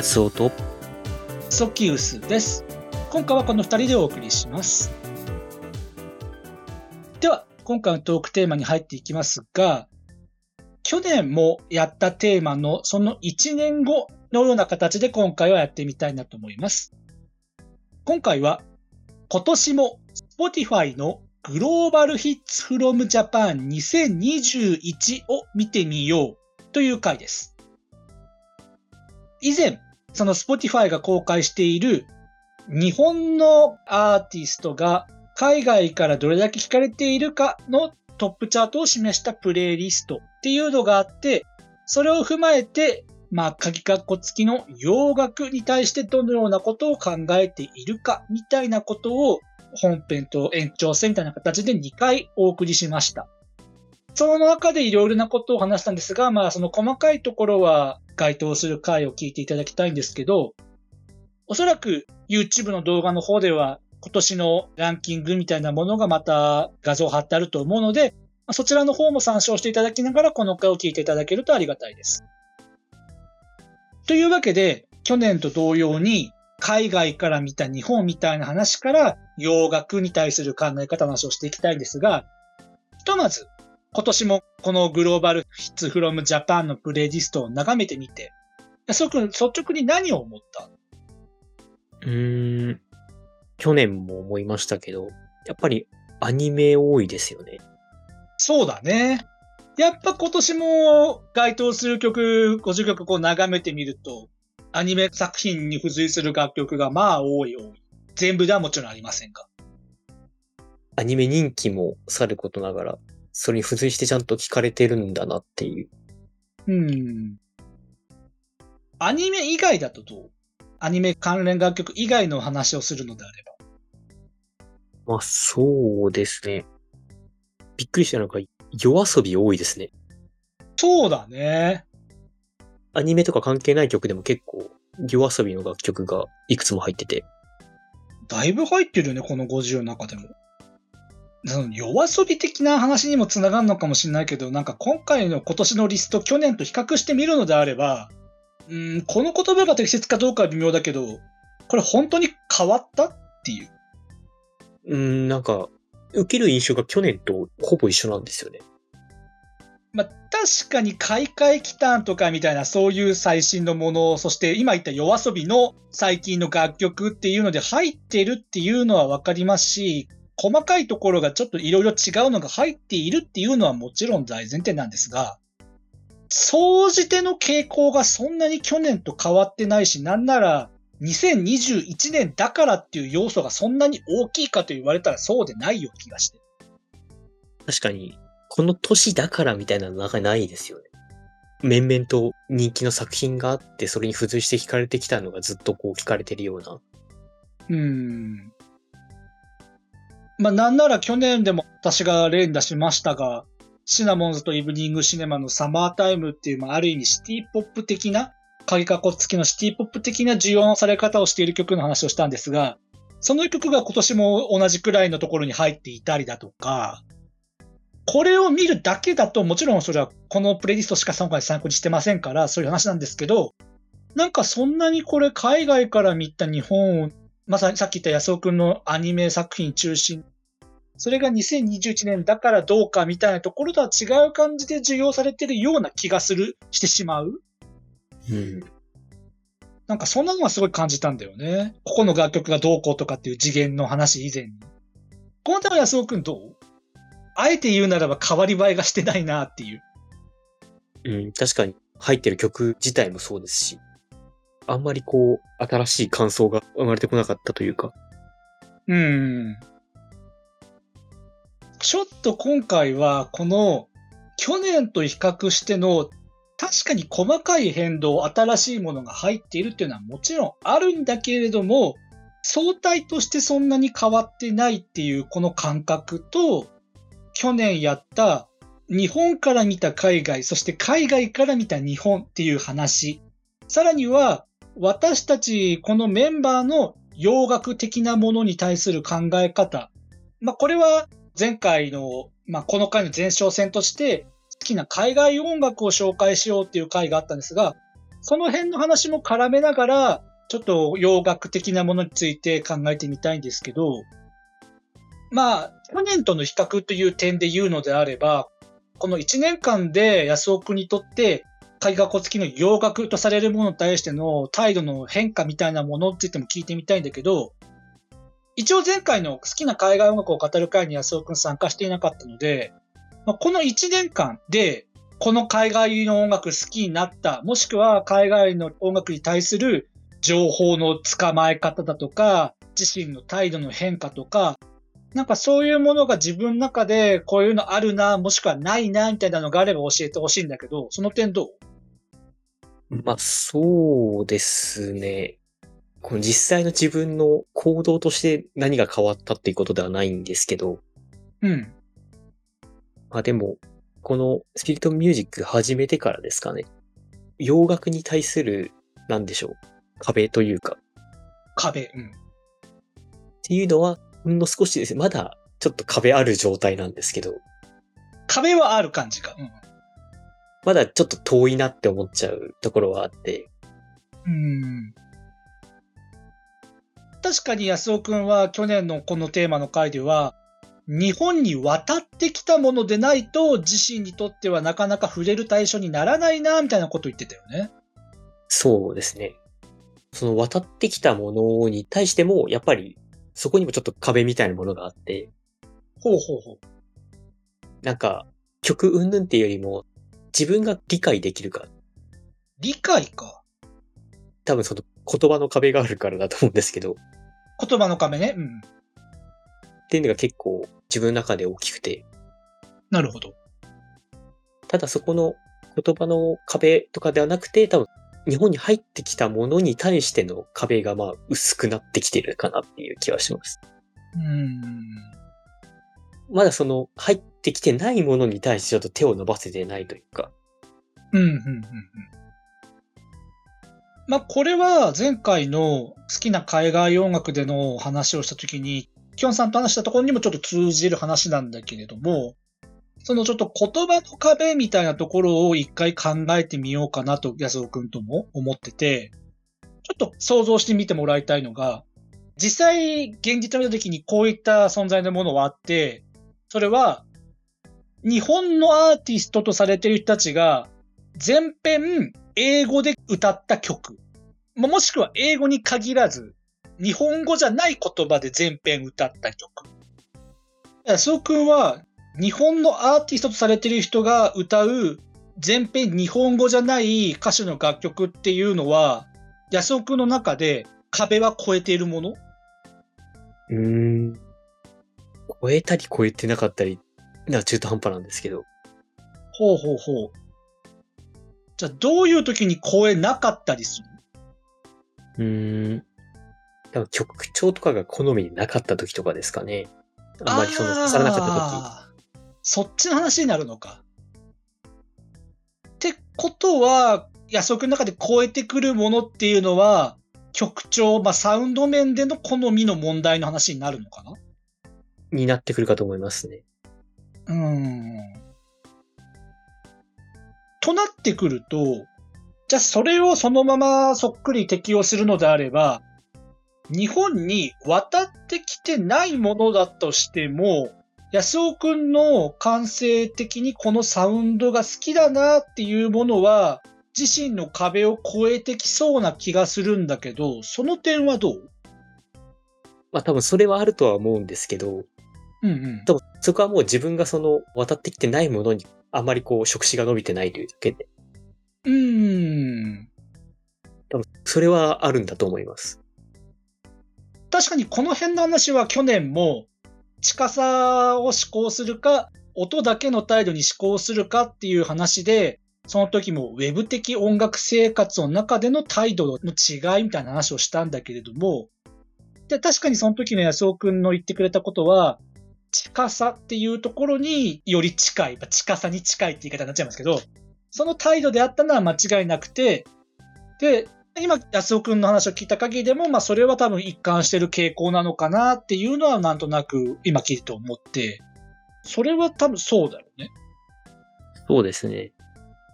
達夫とソキウスです。今回はこの2人でお送りします。では今回のトークテーマに入っていきますが去年もやったテーマのその1年後のような形で今回はやってみたいなと思います。今回は今年も Spotify のグローバルヒッツフロムジャパン2021を見てみようという回です。以前、その Spotify が公開している日本のアーティストが海外からどれだけ聞かれているかのトップチャートを示したプレイリストっていうのがあって、それを踏まえて、まあ、鍵括弧付きの洋楽に対してどのようなことを考えているかみたいなことを本編と延長戦みたいな形で2回お送りしました。その中でいろいろなことを話したんですが、まあその細かいところは該当する回を聞いていただきたいんですけど、おそらく YouTube の動画の方では今年のランキングみたいなものがまた画像貼ってあると思うので、そちらの方も参照していただきながらこの回を聞いていただけるとありがたいです。というわけで、去年と同様に海外から見た日本みたいな話から洋楽に対する考え方の話をしていきたいんですが、ひとまず今年もこのグローバルヒッツフロムジャパンのプレイリストを眺めてみて、率直に何を思った？うーん、去年も思いましたけど、やっぱりアニメ多いですよね。そうだね。やっぱ今年も該当する曲、50曲こう眺めてみると、アニメ作品に付随する楽曲がまあ多い多い。全部ではもちろんありませんが。アニメ人気もさることながら、それに付随してちゃんと聞かれてるんだなっていう。うん。アニメ以外だとどう？アニメ関連楽曲以外の話をするのであれば。まあ、そうですね。びっくりしたのが、夜遊び多いですね。そうだね。アニメとか関係ない曲でも結構、夜遊びの楽曲がいくつも入ってて。だいぶ入ってるよね、この50の中でも。その夜遊び的な話にもつながるのかもしれないけど、なんか今回の今年のリスト、去年と比較してみるのであれば、うん、この言葉が適切かどうかは微妙だけど、これ本当に変わったっていう。うん、なんか、受ける印象が去年とほぼ一緒なんですよね。まあ、確かに開会期間とかみたいなそういう最新のもの、そして今言った夜遊びの最近の楽曲っていうので入ってるっていうのはわかりますし、細かいところがちょっといろいろ違うのが入っているっていうのはもちろん大前提なんですが、総じての傾向がそんなに去年と変わってないし、なんなら2021年だからっていう要素がそんなに大きいかと言われたらそうでないような気がして。確かに、この年だからみたいなの中にないですよね。面々と人気の作品があって、それに付随して聞かれてきたのがずっとこう聞かれてるような。うん。まあなんなら去年でも私が例に出しましたが、シナモンズとイブニングシネマのサマータイムっていう、まあ、ある意味シティポップ的な、鍵かこ付きのシティポップ的な需要のされ方をしている曲の話をしたんですが、その曲が今年も同じくらいのところに入っていたりだとか、これを見るだけだと、もちろんそれはこのプレイリストしか参考に参考にしてませんから、そういう話なんですけど、なんかそんなにこれ海外から見た日本を、まさにさっき言った安尾くんのアニメ作品中心、それが2021年だからどうかみたいなところとは違う感じで受容されてるような気がする、してしまう。うん。なんかそんなのはすごい感じたんだよね。ここの楽曲がどうこうとかっていう次元の話以前に。この点は安尾くんどう？あえて言うならば変わり映えがしてないなっていう。うん、確かに入ってる曲自体もそうですし、あんまりこう、新しい感想が生まれてこなかったというか。うん。ちょっと今回は、この、去年と比較しての確かに細かい変動、新しいものが入っているっていうのはもちろんあるんだけれども、相対としてそんなに変わってないっていうこの感覚と、去年やった日本から見た海外、そして海外から見た日本っていう話。さらには、私たちこのメンバーの洋楽的なものに対する考え方。まあ、これは前回の、まあ、この回の前哨戦として好きな海外音楽を紹介しようっていう回があったんですが、その辺の話も絡めながら、ちょっと洋楽的なものについて考えてみたいんですけど、まあ、去年との比較という点で言うのであれば、この1年間で安尾くんにとって絵画古付きの洋楽とされるものに対しての態度の変化みたいなものについても聞いてみたいんだけど、一応前回の好きな海外音楽を語る会に安尾くん参加していなかったので、ま、この1年間でこの海外の音楽好きになった、もしくは海外の音楽に対する情報の捕まえ方だとか、自身の態度の変化とか、なんかそういうものが自分の中でこういうのあるな、もしくはないな、みたいなのがあれば教えてほしいんだけど、その点どう？まあ、そうですね。この実際の自分の行動として何が変わったっていうことではないんですけど。うん。まあでも、このスピリットミュージック始めてからですかね。洋楽に対する、なんでしょう。壁というか。壁、うん。っていうのは、ほんの少しですね。まだちょっと壁ある状態なんですけど。壁はある感じか。うん。まだちょっと遠いなって思っちゃうところはあって。うん。確かに安尾くんは去年のこのテーマの回では、日本に渡ってきたものでないと自身にとってはなかなか触れる対象にならないな、みたいなこと言ってたよね。そうですね。その渡ってきたものに対しても、やっぱりそこにもちょっと壁みたいなものがあって。ほうほうほう。なんか、曲云々っていうよりも、自分が理解できるか。理解か。多分その言葉の壁があるからだと思うんですけど。言葉の壁ね。うん。っていうのが結構自分の中で大きくて。なるほど。ただそこの言葉の壁とかではなくて、多分日本に入ってきたものに対しての壁がまあ薄くなってきてるかなっていう気はします。うん。まだその入ってきてないものに対してちょっと手を伸ばせてないというか。うん、うん、うん、うん。まあ、これは前回の好きな海外音楽での話をしたときに、キョンさんと話したところにもちょっと通じる話なんだけれども、そのちょっと言葉の壁みたいなところを一回考えてみようかなと、安尾くんとも思ってて、ちょっと想像してみてもらいたいのが、実際現実を見た時にこういった存在のものはあって、それは、日本のアーティストとされている人たちが、全編英語で歌った曲。もしくは英語に限らず、日本語じゃない言葉で全編歌った曲。安尾くんは日本のアーティストとされてる人が歌う全編日本語じゃない歌手の楽曲っていうのは、安尾くんの中で壁は越えているもの？うーん。超えたり超えてなかったり、な中途半端なんですけど。ほうほうほう。じゃあどういう時に超えなかったりするうーん。多分曲調とかが好みになかった時とかですかね。あんまりその刺さらなかった時。そっちの話になるのか。ってことは、安尾の中で超えてくるものっていうのは、曲調、まあ、サウンド面での好みの問題の話になるのかな？になってくるかと思いますね。うん。となってくると、じゃあそれをそのままそっくり適用するのであれば、日本に渡ってきてないものだとしても、安尾くんの感性的にこのサウンドが好きだなっていうものは、自身の壁を越えてきそうな気がするんだけど、その点はどう？まあ多分それはあるとは思うんですけど、うんうん。多分そこはもう自分がその渡ってきてないものにあまりこう触手が伸びてないというだけで。うーん。多分それはあるんだと思います。確かにこの辺の話は去年も近さを思考するか、音だけの態度に思考するかっていう話で、その時もウェブ的音楽生活の中での態度の違いみたいな話をしたんだけれども、で、確かにその時の安尾くんの言ってくれたことは、近さっていうところにより近い、近さに近いって言い方になっちゃいますけど、その態度であったのは間違いなくて、で、今、安尾くんの話を聞いた限りでも、まあ、それは多分一貫してる傾向なのかなっていうのはなんとなく今聞いて思って、それは多分そうだよね。そうですね。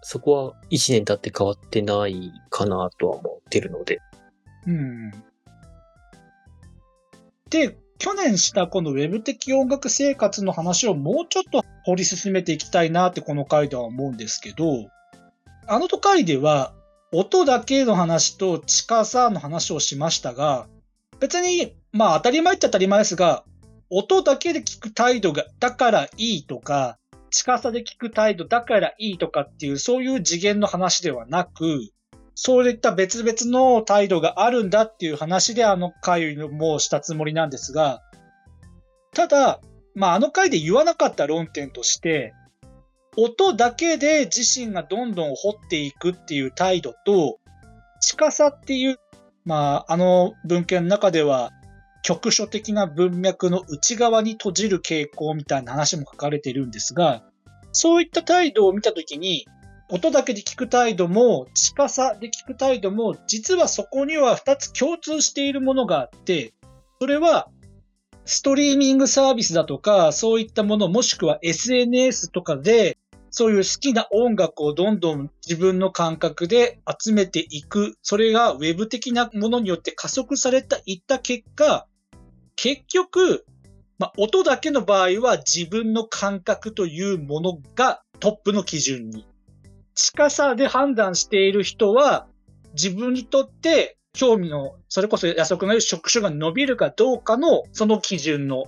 そこは一年経って変わってないかなとは思ってるので。うん。で、去年したこのウェブ的音楽生活の話をもうちょっと掘り進めていきたいなってこの回では思うんですけど、あの回では音だけの話と近さの話をしましたが、別に、まあ当たり前っちゃ当たり前ですが、音だけで聞く態度が、だからいいとか、近さで聞く態度だからいいとかっていう、そういう次元の話ではなく、そういった別々の態度があるんだっていう話であの回もしたつもりなんですが、ただ、まああの回で言わなかった論点として、音だけで自身がどんどん掘っていくっていう態度と、近さっていう、まああの文献の中では局所的な文脈の内側に閉じる傾向みたいな話も書かれているんですが、そういった態度を見たときに、音だけで聞く態度も、近さで聞く態度も、実はそこには二つ共通しているものがあって、それは、ストリーミングサービスだとか、そういったもの、もしくは SNS とかで、そういう好きな音楽をどんどん自分の感覚で集めていく。それがウェブ的なものによって加速された、いった結果、結局、まあ、音だけの場合は自分の感覚というものがトップの基準に。近さで判断している人は、自分にとって興味の、それこそ安岡が言う職種が伸びるかどうかの、その基準の。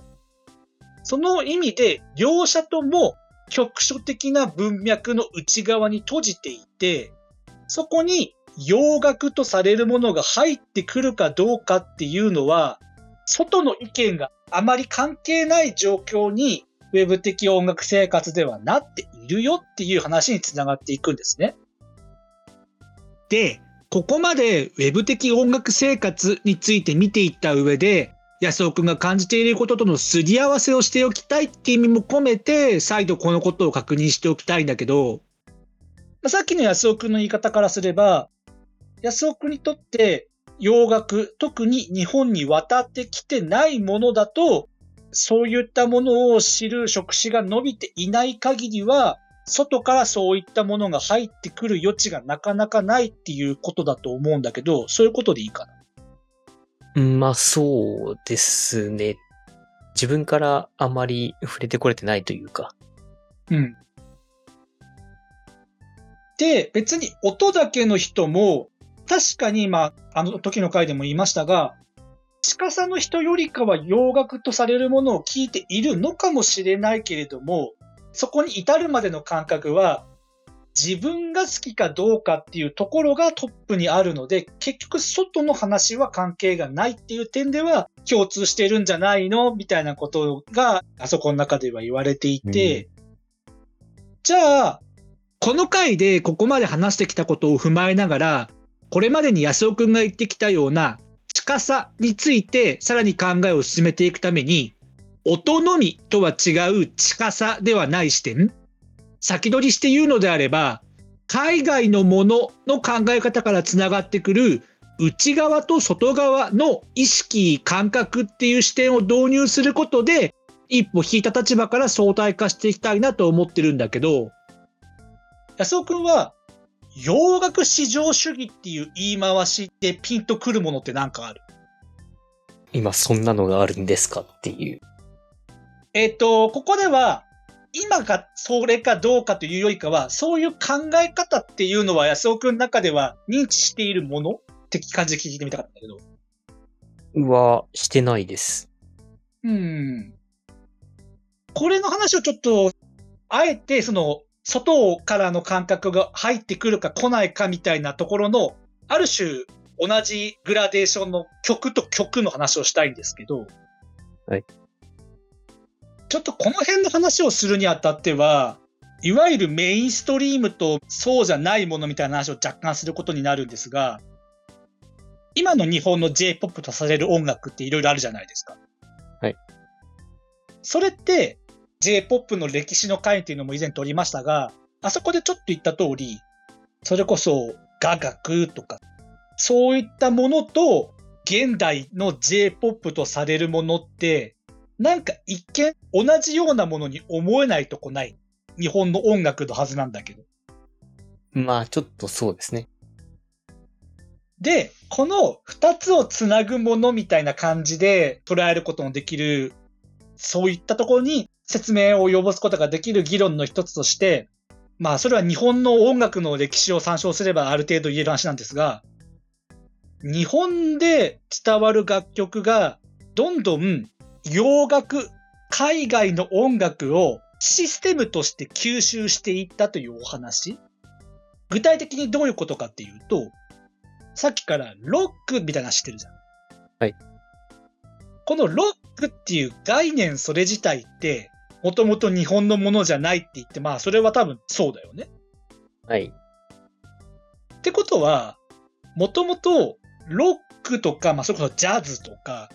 その意味で、両者とも局所的な文脈の内側に閉じていて、そこに洋楽とされるものが入ってくるかどうかっていうのは、外の意見があまり関係ない状況にウェブ的音楽生活ではなっているよっていう話につながっていくんですね。で、ここまでウェブ的音楽生活について見ていった上で、安尾くんが感じていることとのすり合わせをしておきたいっていう意味も込めて、再度このことを確認しておきたいんだけど、さっきの安尾くんの言い方からすれば、安尾くんにとって洋楽、特に日本に渡ってきてないものだと、そういったものを知る職種が伸びていない限りは、外からそういったものが入ってくる余地がなかなかないっていうことだと思うんだけど、そういうことでいいかな？まあそうですね。自分からあまり触れてこれてないというか。うん。で、別に音だけの人も、確かに、まあ、あの時の回でも言いましたが、近さの人よりかは洋楽とされるものを聞いているのかもしれないけれども、そこに至るまでの感覚は、自分が好きかどうかっていうところがトップにあるので、結局外の話は関係がないっていう点では共通してるんじゃないのみたいなことがあそこの中では言われていて、うん、じゃあ、この回でここまで話してきたことを踏まえながら、これまでに安尾くんが言ってきたような近さについてさらに考えを進めていくために、音のみとは違う近さではない視点。先取りして言うのであれば、海外のものの考え方からつながってくる内側と外側の意識、感覚っていう視点を導入することで、一歩引いた立場から相対化していきたいなと思ってるんだけど、安尾くんは洋楽至上主義っていう言い回しでピンとくるものって何かある？今そんなのがあるんですかっていう。えっ、ー、と、ここでは、今がそれかどうかというよりかは、そういう考え方っていうのは安尾くんの中では認知しているものって感じで聞いてみたかったんだけど。うわ、してないです。うん。これの話をちょっと、あえてその、外からの感覚が入ってくるか来ないかみたいなところの、ある種同じグラデーションの曲と曲の話をしたいんですけど、はい。ちょっとこの辺の話をするにあたっては、いわゆるメインストリームとそうじゃないものみたいな話を若干することになるんですが、今の日本の J-POP とされる音楽っていろいろあるじゃないですか。はい。それって J-POP の歴史の回っていうのも以前取りましたが、あそこでちょっと言った通り、それこそ雅楽とか、そういったものと現代の J-POP とされるものって、なんか一見同じようなものに思えないとこない。日本の音楽のはずなんだけど。まあ、ちょっとそうですね。で、この二つをつなぐものみたいな感じで捉えることのできる、そういったところに説明を及ぼすことができる議論の一つとして、まあそれは日本の音楽の歴史を参照すればある程度言える話なんですが、日本で伝わる楽曲がどんどん洋楽、海外の音楽をシステムとして吸収していったというお話。具体的にどういうことかっていうと、さっきからロックみたいなの知ってるじゃん。はい。このロックっていう概念それ自体って、もともと日本のものじゃないって言って、まあそれは多分そうだよね。はい。ってことは、もともとロックとか、まあそれこそジャズとか、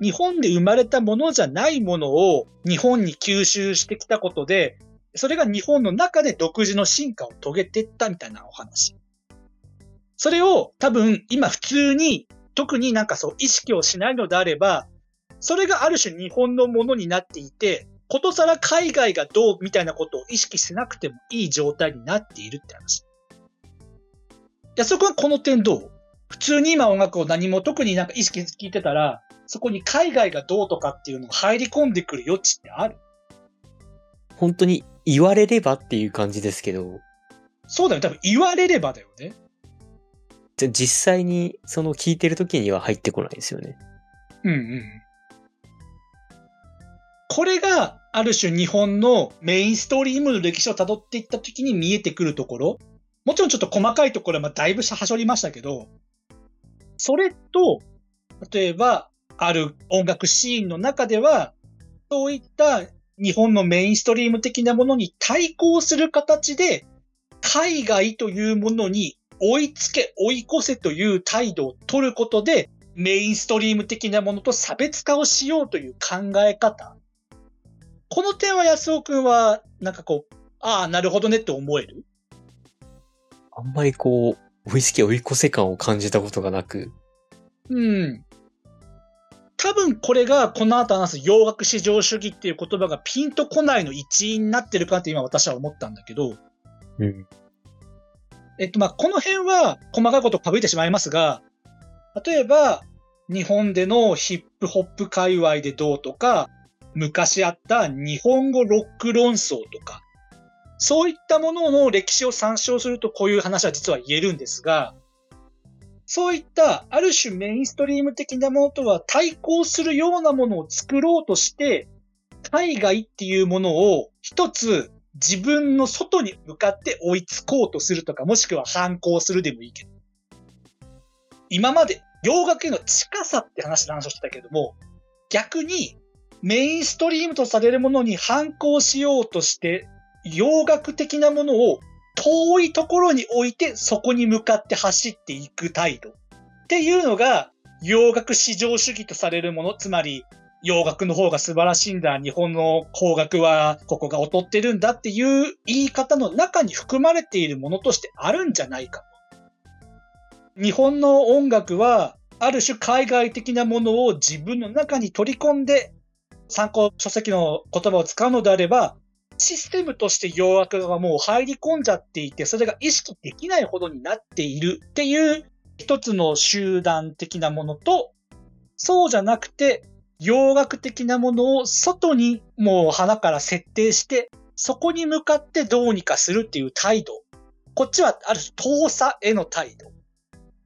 日本で生まれたものじゃないものを日本に吸収してきたことで、それが日本の中で独自の進化を遂げていったみたいなお話。それを多分今普通に特になんかそう意識をしないのであれば、それがある種日本のものになっていて、ことさら海外がどうみたいなことを意識しなくてもいい状態になっているって話。いや、そこはこの点どう？普通に今音楽を何も特になんか意識聞いてたら、そこに海外がどうとかっていうのが入り込んでくる余地ってある？本当に言われればっていう感じですけど。そうだよ。多分言われればだよね。じゃ実際にその聞いてる時には入ってこないですよね。うんうん。これがある種日本のメインストリームの歴史を辿っていった時に見えてくるところ。もちろんちょっと細かいところはだいぶはしょりましたけど、それと、例えば、ある音楽シーンの中では、そういった日本のメインストリーム的なものに対抗する形で、海外というものに追いつけ、追い越せという態度を取ることで、メインストリーム的なものと差別化をしようという考え方。この点は安尾くんは、なんかこう、ああ、なるほどねって思える？あんまりこう、追いつけ追い越せ感を感じたことがなく。うん。多分これがこの後話す洋楽至上主義っていう言葉がピンとこないの一因になってるかって今私は思ったんだけど。うん。えっと、まあ、この辺は細かいことを省いてしまいますが、例えば、日本でのヒップホップ界隈でどうとか、昔あった日本語ロック論争とか、そういったものの歴史を参照するとこういう話は実は言えるんですが、そういったある種メインストリーム的なものとは対抗するようなものを作ろうとして、海外っていうものを一つ自分の外に向かって追いつこうとするとか、もしくは反抗するでもいいけど。今まで洋楽への近さって話で話をしてたけども、逆にメインストリームとされるものに反抗しようとして洋楽的なものを遠いところに置いてそこに向かって走っていく態度っていうのが洋楽至上主義とされるもの、つまり洋楽の方が素晴らしいんだ、日本の邦楽はここが劣ってるんだっていう言い方の中に含まれているものとしてあるんじゃないか。日本の音楽はある種海外的なものを自分の中に取り込んで参考書籍の言葉を使うのであれば、システムとして洋楽がもう入り込んじゃっていて、それが意識できないほどになっているっていう一つの集団的なものと、そうじゃなくて、洋楽的なものを外にもう花から設定して、そこに向かってどうにかするっていう態度。こっちはある種遠さへの態度。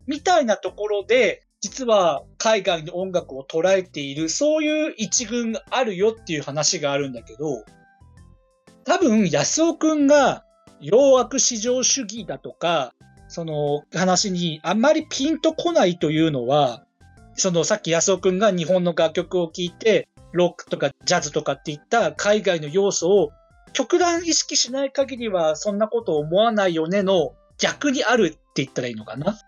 みたいなところで、実は海外の音楽を捉えている、そういう一群があるよっていう話があるんだけど、多分、安尾くんが、洋楽至上主義だとか、その話にあんまりピンとこないというのは、そのさっき安尾くんが日本の楽曲を聴いて、ロックとかジャズとかっていった海外の要素を極端意識しない限りはそんなこと思わないよねの逆にあるって言ったらいいのかな？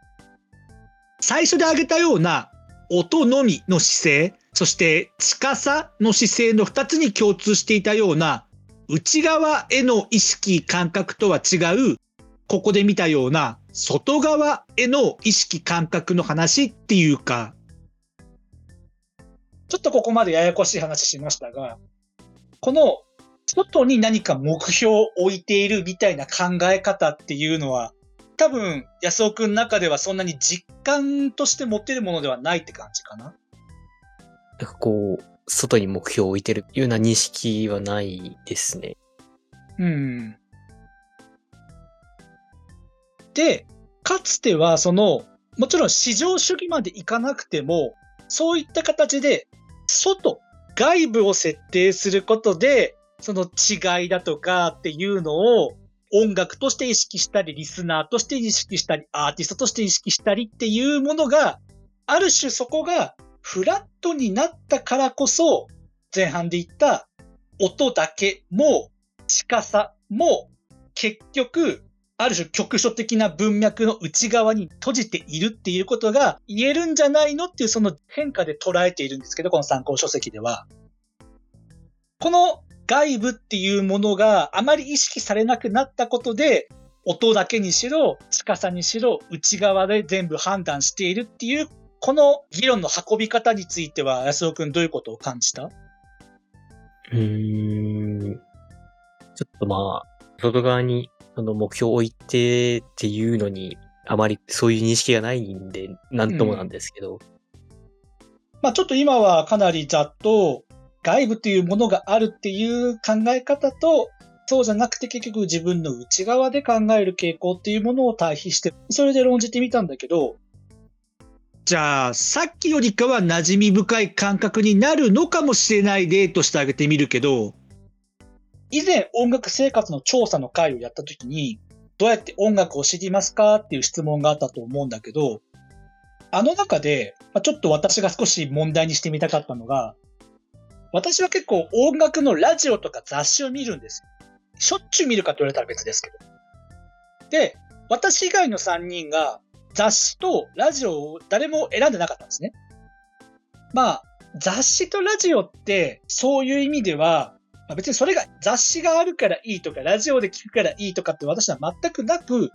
最初で挙げたような音のみの姿勢、そして近さの姿勢の2つに共通していたような内側への意識感覚とは違う、ここで見たような外側への意識感覚の話っていうか、ちょっとここまでややこしい話しましたが、この外に何か目標を置いているみたいな考え方っていうのは、多分、安尾くんの中ではそんなに実感として持てるものではないって感じかな。なんかこう、外に目標を置いてるような認識はないですね。うん。で、かつてはその、もちろん市場主義までいかなくても、そういった形で、外、外部を設定することで、その違いだとかっていうのを音楽として意識したり、リスナーとして意識したり、アーティストとして意識したりっていうものが、ある種そこがフラットになったからこそ、前半で言った音だけも近さも結局、ある種局所的な文脈の内側に閉じているっていうことが言えるんじゃないのっていうその変化で捉えているんですけど、この参考書籍では。この外部っていうものがあまり意識されなくなったことで、音だけにしろ、近さにしろ、内側で全部判断しているっていう、この議論の運び方については、安尾くんどういうことを感じた？うーん。ちょっとまあ、外側にその目標を置いてっていうのに、あまりそういう認識がないんで、なんともなんですけど。まあちょっと今はかなりざっと外部っていうものがあるっていう考え方と、そうじゃなくて結局自分の内側で考える傾向っていうものを対比して、それで論じてみたんだけど、じゃあ、さっきよりかは馴染み深い感覚になるのかもしれない例として挙げてみるけど、以前音楽生活の調査の会をやった時に、どうやって音楽を知りますかっていう質問があったと思うんだけど、あの中で、ちょっと私が少し問題にしてみたかったのが、私は結構音楽のラジオとか雑誌を見るんですよ。しょっちゅう見るかと言われたら別ですけど。で、私以外の3人が雑誌とラジオを誰も選んでなかったんですね。まあ、雑誌とラジオってそういう意味では、まあ、別にそれが雑誌があるからいいとか、ラジオで聞くからいいとかって私は全くなく、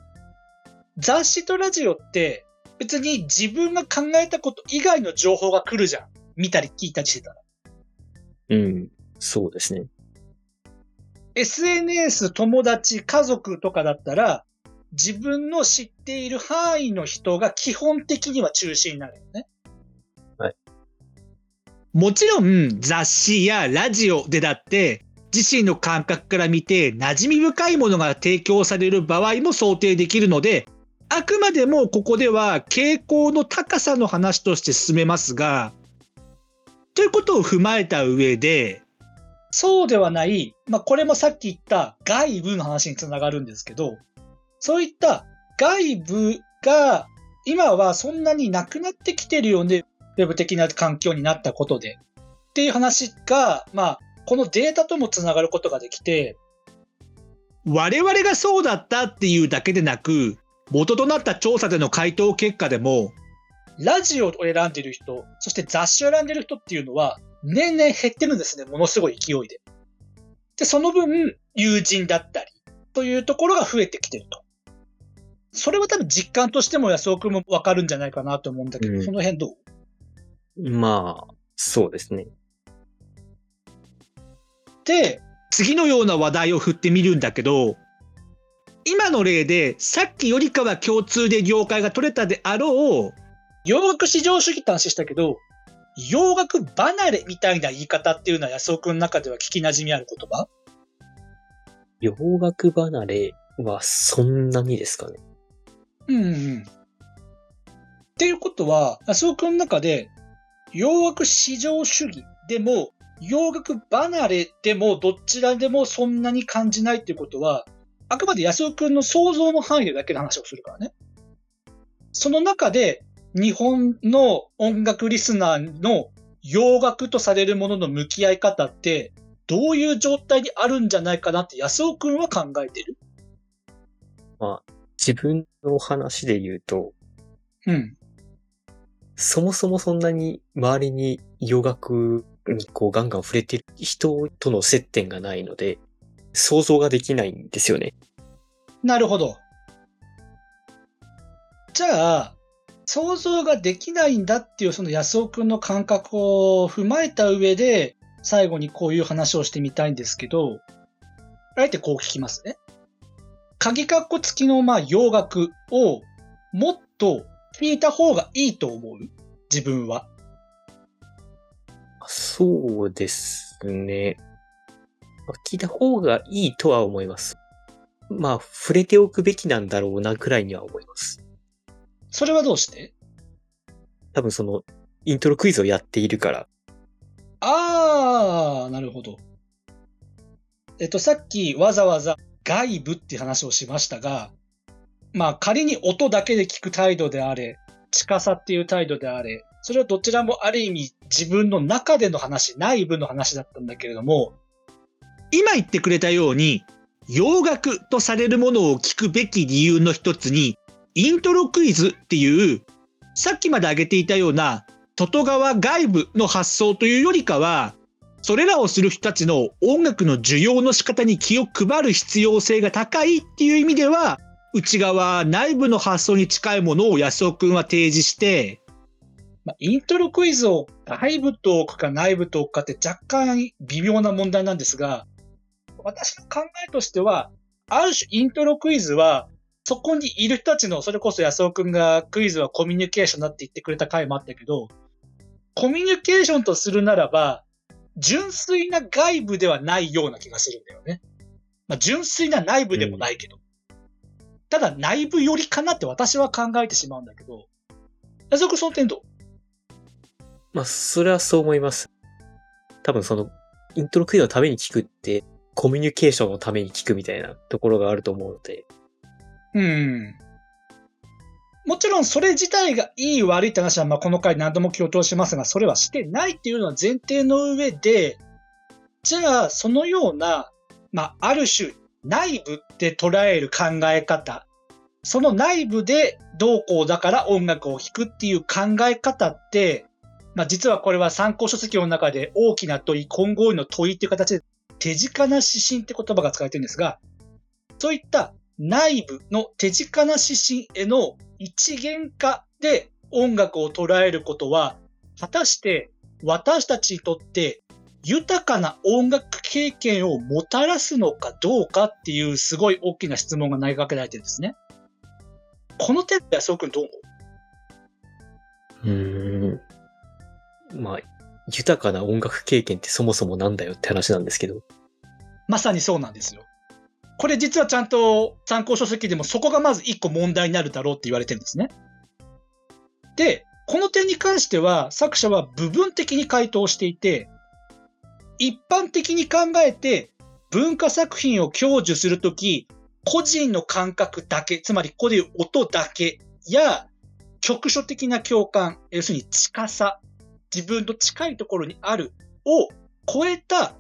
雑誌とラジオって別に自分が考えたこと以外の情報が来るじゃん。見たり聞いたりしてたら。うん。そうですね。SNS、友達、家族とかだったら、自分の知っている範囲の人が基本的には中心になるよね。もちろん雑誌やラジオでだって自身の感覚から見て馴染み深いものが提供される場合も想定できるので、あくまでもここでは傾向の高さの話として進めますが、ということを踏まえた上で、そうではない、まあこれもさっき言った外部の話につながるんですけど、そういった外部が今はそんなになくなってきてるよね。ウェブ的な環境になったことで。っていう話が、まあ、このデータともつながることができて、我々がそうだったっていうだけでなく、元となった調査での回答結果でも、ラジオを選んでる人、そして雑誌を選んでる人っていうのは、年々減ってるんですね。ものすごい勢いで。で、その分、友人だったり、というところが増えてきてると。それは多分実感としても安尾くんもわかるんじゃないかなと思うんだけど、うんその辺どう？まあ、そうですね。で、次のような話題を振ってみるんだけど、今の例でさっきよりかは共通で了解が取れたであろう、洋楽市場主義って話したけど、洋楽離れみたいな言い方っていうのは安尾くんの中では聞き馴染みある言葉？洋楽離れはそんなにですかね？うんうん。っていうことは、安尾くんの中で、洋楽市場主義でも、洋楽離れでも、どちらでもそんなに感じないっていうことは、あくまで安尾くんの想像の範囲でだけの話をするからね。その中で、日本の音楽リスナーの洋楽とされるものの向き合い方って、どういう状態にあるんじゃないかなって安尾くんは考えてる？自分の話で言うと、うん。そもそもそんなに周りに洋楽にこうガンガン触れてる人との接点がないので、想像ができないんですよね。なるほど。じゃあ、想像ができないんだっていうその安尾くんの感覚を踏まえた上で、最後にこういう話をしてみたいんですけど、あえてこう聞きますね。鍵括弧付きのまあ洋楽をもっと聞いた方がいいと思う？自分は。そうですね。聞いた方がいいとは思います。まあ、触れておくべきなんだろうなくらいには思います。それはどうして？多分その、イントロクイズをやっているから。あー、なるほど。えっと、さっきわざわざ外部っていう話をしましたが、まあ仮に音だけで聞く態度であれ、近さっていう態度であれ、それはどちらもある意味自分の中での話、内部の話だったんだけれども、今言ってくれたように、洋楽とされるものを聞くべき理由の一つに、イントロクイズっていう、さっきまで挙げていたような、外側外部の発想というよりかは、それらをする人たちの音楽の需要の仕方に気を配る必要性が高いっていう意味では、内側内部の発想に近いものを安尾くんは提示して、まあ、イントロクイズを外部と置くか内部と置くかって若干微妙な問題なんですが、私の考えとしては、ある種イントロクイズは、そこにいる人たちの、それこそ安尾くんがクイズはコミュニケーションだって言ってくれた回もあったけど、コミュニケーションとするならば、純粋な外部ではないような気がするんだよね。まあ、純粋な内部でもないけど。ただ内部寄りかなって私は考えてしまうんだけど、安尾くんその点どう？まあ、それはそう思います。多分その、イントロクイズのために聞くって、コミュニケーションのために聞くみたいなところがあると思うので、うん。もちろんそれ自体がいい悪いって話はまあこの回何度も強調しますが、それはしてないっていうのは前提の上で、じゃあそのような、まあある種内部って捉える考え方、その内部でどうこうだから音楽を弾くっていう考え方って、まあ実はこれは参考書籍の中で大きな問い、混合意の問いっていう形で手近な指針って言葉が使われてるんですが、そういった内部の手近な指針への一元化で音楽を捉えることは、果たして私たちにとって豊かな音楽経験をもたらすのかどうかっていうすごい大きな質問が投げかけられてるんですね。この点で安尾くんどう思う？うーん。まあ、豊かな音楽経験ってそもそもなんだよって話なんですけど。まさにそうなんですよ。これ実はちゃんと参考書籍でもそこがまず一個問題になるだろうって言われてるんですね。で、この点に関しては作者は部分的に回答していて、一般的に考えて文化作品を享受するとき、個人の感覚だけ、つまりここでいう音だけや局所的な共感、要するに近さ、自分と近いところにあるを超えた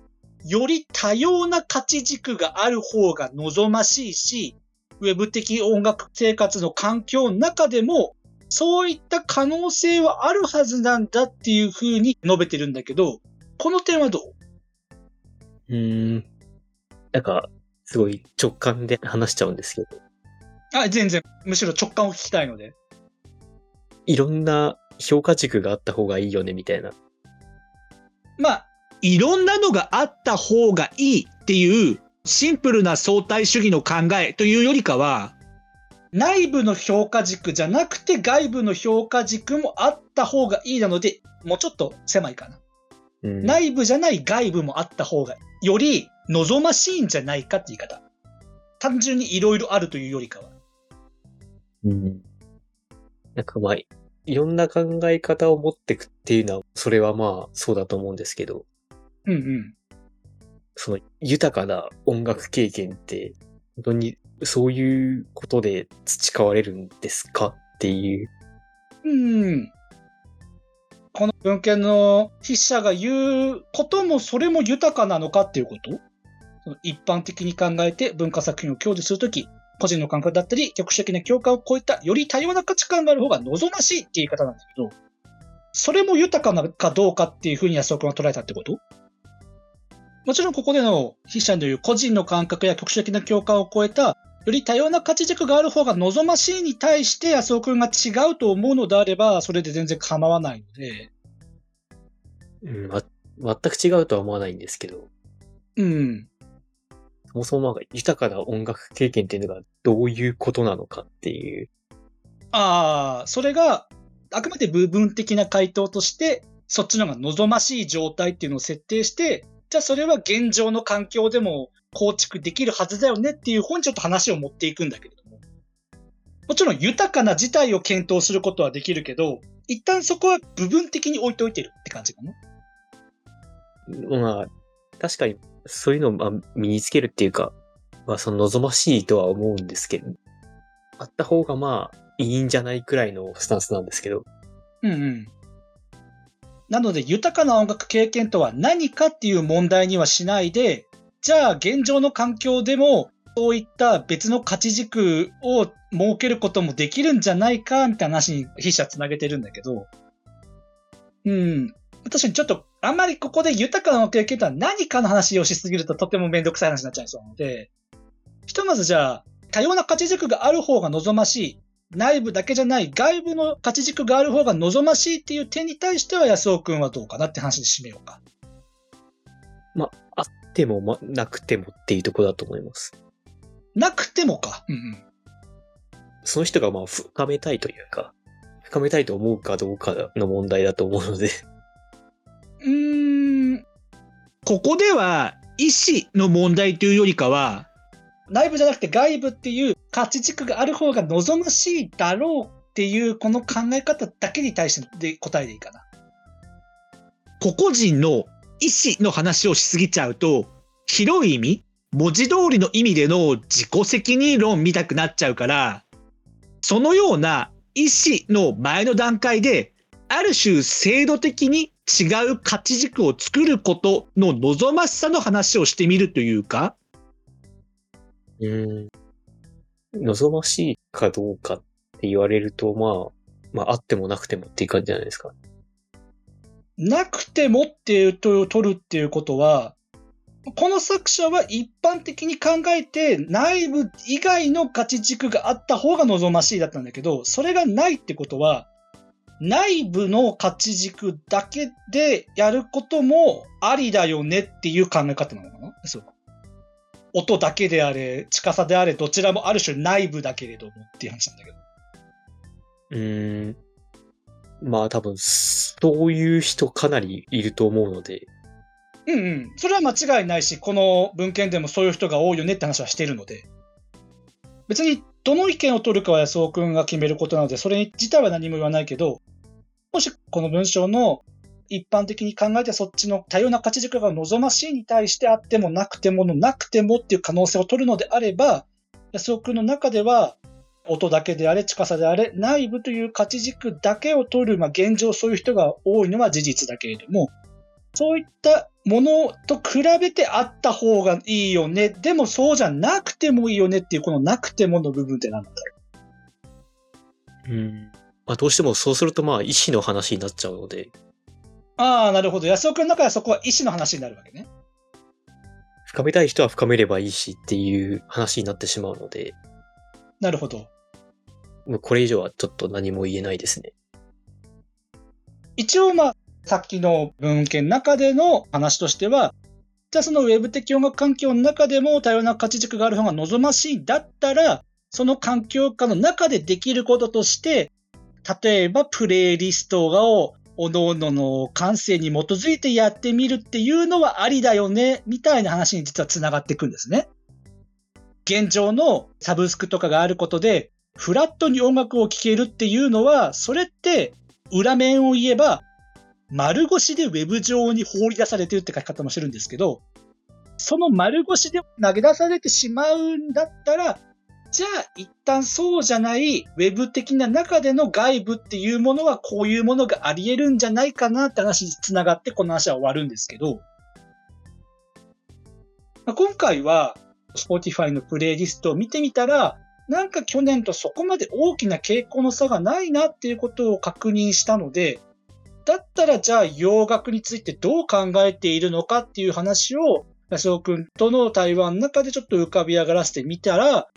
より多様な価値軸がある方が望ましいし、ウェブ的音楽生活の環境の中でも、そういった可能性はあるはずなんだっていうふうに述べてるんだけど、この点はどう？うーん。なんか、すごい直感で話しちゃうんですけど、あ、全然。むしろ直感を聞きたいので。いろんな評価軸があった方がいいよねみたいな。まあ、いろんなのがあった方がいいっていうシンプルな相対主義の考えというよりかは、内部の評価軸じゃなくて外部の評価軸もあった方がいいなので、もうちょっと狭いかな。うん、内部じゃない外部もあった方が、より望ましいんじゃないかって言い方。単純にいろいろあるというよりかは。うん。なんかまあ、いろんな考え方を持ってくっていうのは、それはまあそうだと思うんですけど、うんうん。その豊かな音楽経験って、本当にそういうことで培われるんですかっていう。うん。この文献の筆者が言うこともそれも豊かなのかっていうこと？一般的に考えて文化作品を享受するとき、個人の感覚だったり、局所的な共感を超えたより多様な価値観がある方が望ましいって言い方なんだけど、それも豊かなかどうかっていうふうに安尾君は捉えたってこと？もちろんここでの筆者の言う個人の感覚や局所的な共感を超えたより多様な価値軸がある方が望ましいに対して安尾くんが違うと思うのであれば、それで全然構わないので。うん、ま、全く違うとは思わないんですけど、うん。そもそもなんか豊かな音楽経験っていうのがどういうことなのかっていう。ああ、それが、あくまで部分的な回答として、そっちの方が望ましい状態っていうのを設定して、じゃあそれは現状の環境でも構築できるはずだよねっていう方にちょっと話を持っていくんだけれども。もちろん豊かな事態を検討することはできるけど、一旦そこは部分的に置いておいてるって感じかな。まあ、確かにそういうのをまあ身につけるっていうか、まあその望ましいとは思うんですけど、あった方がまあいいんじゃないくらいのスタンスなんですけど、うんうん。なので、豊かな音楽経験とは何かっていう問題にはしないで、じゃあ現状の環境でも、そういった別の価値軸を設けることもできるんじゃないか、みたいな話に筆者つなげてるんだけど、うん。確かにちょっと、あんまりここで豊かな音楽経験とは何かの話をしすぎるととてもめんどくさい話になっちゃいそうなので、ひとまずじゃあ、多様な価値軸がある方が望ましい。内部だけじゃない外部の価値軸がある方が望ましいっていう点に対しては安尾くんはどうかなって話で締めようか。あってもまなくてもっていうところだと思います。なくてもか。うんうん。その人がまあ深めたいというか、深めたいと思うかどうかの問題だと思うので、うーん。ここでは意思の問題というよりかは、内部じゃなくて外部っていう価値軸がある方が望ましいだろうっていうこの考え方だけに対してで答えでいいかな。個々人の意思の話をしすぎちゃうと、広い意味、文字通りの意味での自己責任論見たくなっちゃうから、そのような意思の前の段階で、ある種制度的に違う価値軸を作ることの望ましさの話をしてみるというか、望ましいかどうかって言われると、まあ、まああってもなくてもっていう感じじゃないですか。なくてもっていう問いを取るっていうことは、この作者は一般的に考えて内部以外の価値軸があった方が望ましいだったんだけど、それがないってことは、内部の価値軸だけでやることもありだよねっていう考え方なのかな？そうか。音だけであれ、近さであれ、どちらもある種内部だけれどもっていう話なんだけど。うーん。まあ多分、そういう人かなりいると思うので、うんうん。それは間違いないし、この文献でもそういう人が多いよねって話はしているので。別に、どの意見を取るかは安尾くんが決めることなので、それ自体は何も言わないけど、もしこの文章の一般的に考えてそっちの多様な価値軸が望ましいに対してあってもなくてものなくてもっていう可能性を取るのであれば、安尾くんの中では、音だけであれ、近さであれ、内部という価値軸だけを取る、まあ現状そういう人が多いのは事実だけれども、そういったものと比べてあった方がいいよね。でもそうじゃなくてもいいよねっていうこのなくてもの部分って何だろう？うん。まあどうしてもそうするとまあ意思の話になっちゃうので、ああ、なるほど。安尾くんの中ではそこは意思の話になるわけね。深めたい人は深めればいいしっていう話になってしまうので、なるほど。もうこれ以上はちょっと何も言えないですね。一応まあ、さっきの文献の中での話としては、じゃあそのウェブ的音楽環境の中でも多様な価値軸がある方が望ましいだったら、その環境下の中でできることとして、例えばプレイリストを各々のの感性に基づいてやってみるっていうのはありだよね、みたいな話に実は繋がっていくんですね。現状のサブスクとかがあることで、フラットに音楽を聴けるっていうのは、それって裏面を言えば、丸腰でウェブ上に放り出されてるって書き方もしてるんですけど、その丸腰で投げ出されてしまうんだったら、じゃあ一旦そうじゃないウェブ的な中での外部っていうものはこういうものがあり得るんじゃないかなって話につながってこの話は終わるんですけど、今回は Spotify のプレイリストを見てみたら、なんか去年とそこまで大きな傾向の差がないなっていうことを確認したので、だったらじゃあ洋楽についてどう考えているのかっていう話を安尾くんとの対話の中でちょっと浮かび上がらせてみたら、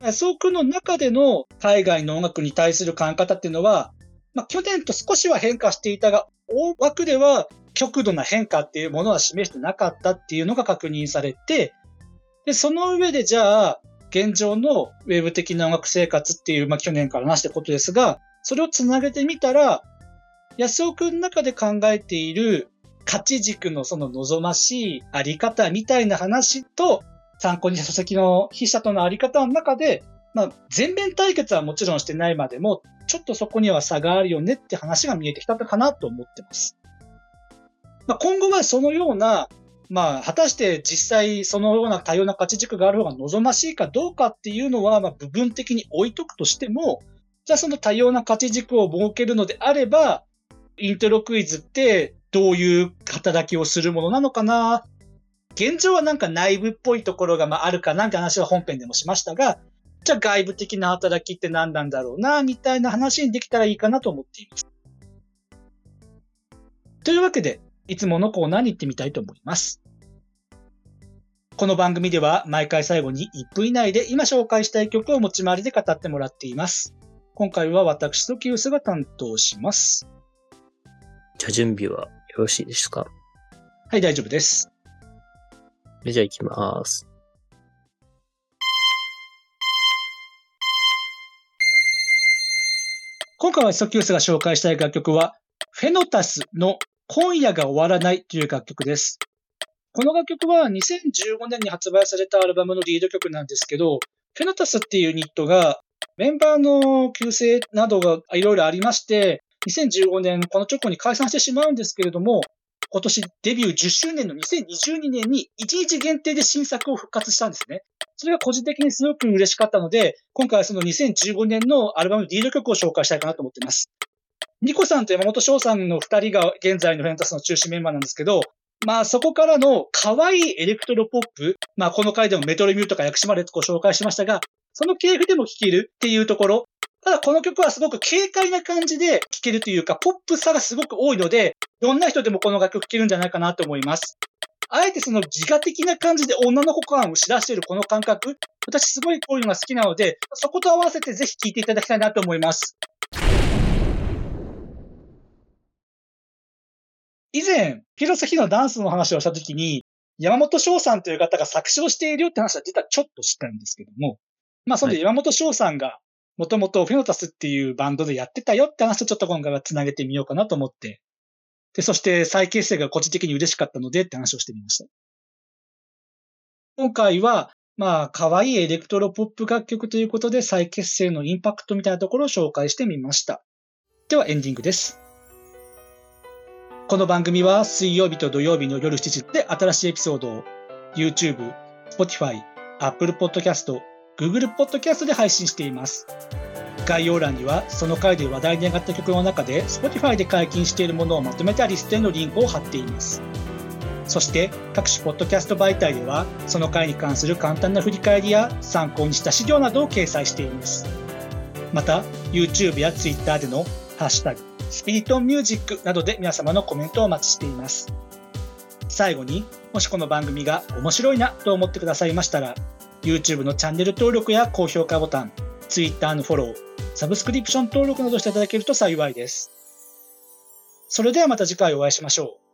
安尾くんの中での海外の音楽に対する考え方っていうのは、まあ、去年と少しは変化していたが、大枠では極度な変化っていうものは示してなかったっていうのが確認されて、で、その上でじゃあ、現状のウェブ的な音楽生活っていう、まあ、去年から話したことですが、それをつなげてみたら、安尾くんの中で考えている価値軸のその望ましいあり方みたいな話と、参考にした書籍の筆者とのあり方の中で、まあ、全面対決はもちろんしてないまでも、ちょっとそこには差があるよねって話が見えてきたかなと思ってます。まあ、今後はそのような、まあ、果たして実際そのような多様な価値軸がある方が望ましいかどうかっていうのは、ま、部分的に置いとくとしても、じゃあその多様な価値軸を設けるのであれば、イントロクイズってどういう働きをするものなのかな現状はなんか内部っぽいところがまああるかなって話は本編でもしましたが、じゃあ外部的な働きって何なんだろうな、みたいな話にできたらいいかなと思っています。というわけで、いつものコーナーに行ってみたいと思います。この番組では毎回最後に1分以内で今紹介したい曲を持ち回りで語ってもらっています。今回は私とキウスが担当します。じゃあ準備はよろしいですか？はい、大丈夫です。じゃあ行きます。今回はソキウスが紹介したい楽曲は、フェノタスの今夜が終わらないという楽曲です。この楽曲は2015年に発売されたアルバムのリード曲なんですけど、フェノタスっていうユニットがメンバーの旧姓などがいろいろありまして、2015年この直後に解散してしまうんですけれども、今年デビュー10周年の2022年に1日限定で新作を復活したんですね。それが個人的にすごく嬉しかったので、今回はその2015年のアルバムのリード曲を紹介したいかなと思っています。ニコさんと山本翔さんの二人が現在のフェンタスの中心メンバーなんですけど、まあそこからの可愛いエレクトロポップ、まあこの回でもメトロミューとか薬師丸ご紹介しましたが、その系譜でも聴けるっていうところ、ただこの曲はすごく軽快な感じで聴けるというか、ポップさがすごく多いので、どんな人でもこの楽曲聴けるんじゃないかなと思います。あえてその自我的な感じで女の子感をし出しているこの感覚、私すごいこういうのが好きなので、そこと合わせてぜひ聴いていただきたいなと思います。以前、広瀬日のダンスの話をしたときに、山本翔さんという方が作詞をしているよって話は実はちょっと知ったんですけども、まあその山本翔さんがもともとフェノタスっていうバンドでやってたよって話とちょっと今回は繋げてみようかなと思って。で、そして再結成が個人的に嬉しかったのでって話をしてみました。今回は、まあ、可愛いエレクトロポップ楽曲ということで再結成のインパクトみたいなところを紹介してみました。ではエンディングです。この番組は水曜日と土曜日の夜7時で新しいエピソードを YouTube、Spotify、Apple Podcast、Google Podcast で配信しています。概要欄にはその回で話題に上がった曲の中で Spotify で解禁しているものをまとめたリストへのリンクを貼っています。そして各種ポッドキャスト媒体ではその回に関する簡単な振り返りや参考にした資料などを掲載しています。また YouTube や Twitter でのハッシュタグスピリットミュージックなどで皆様のコメントをお待ちしています。最後にもしこの番組が面白いなと思ってくださいましたら YouTube のチャンネル登録や高評価ボタン、Twitter のフォロー、サブスクリプション登録などしていただけると幸いです。それではまた次回お会いしましょう。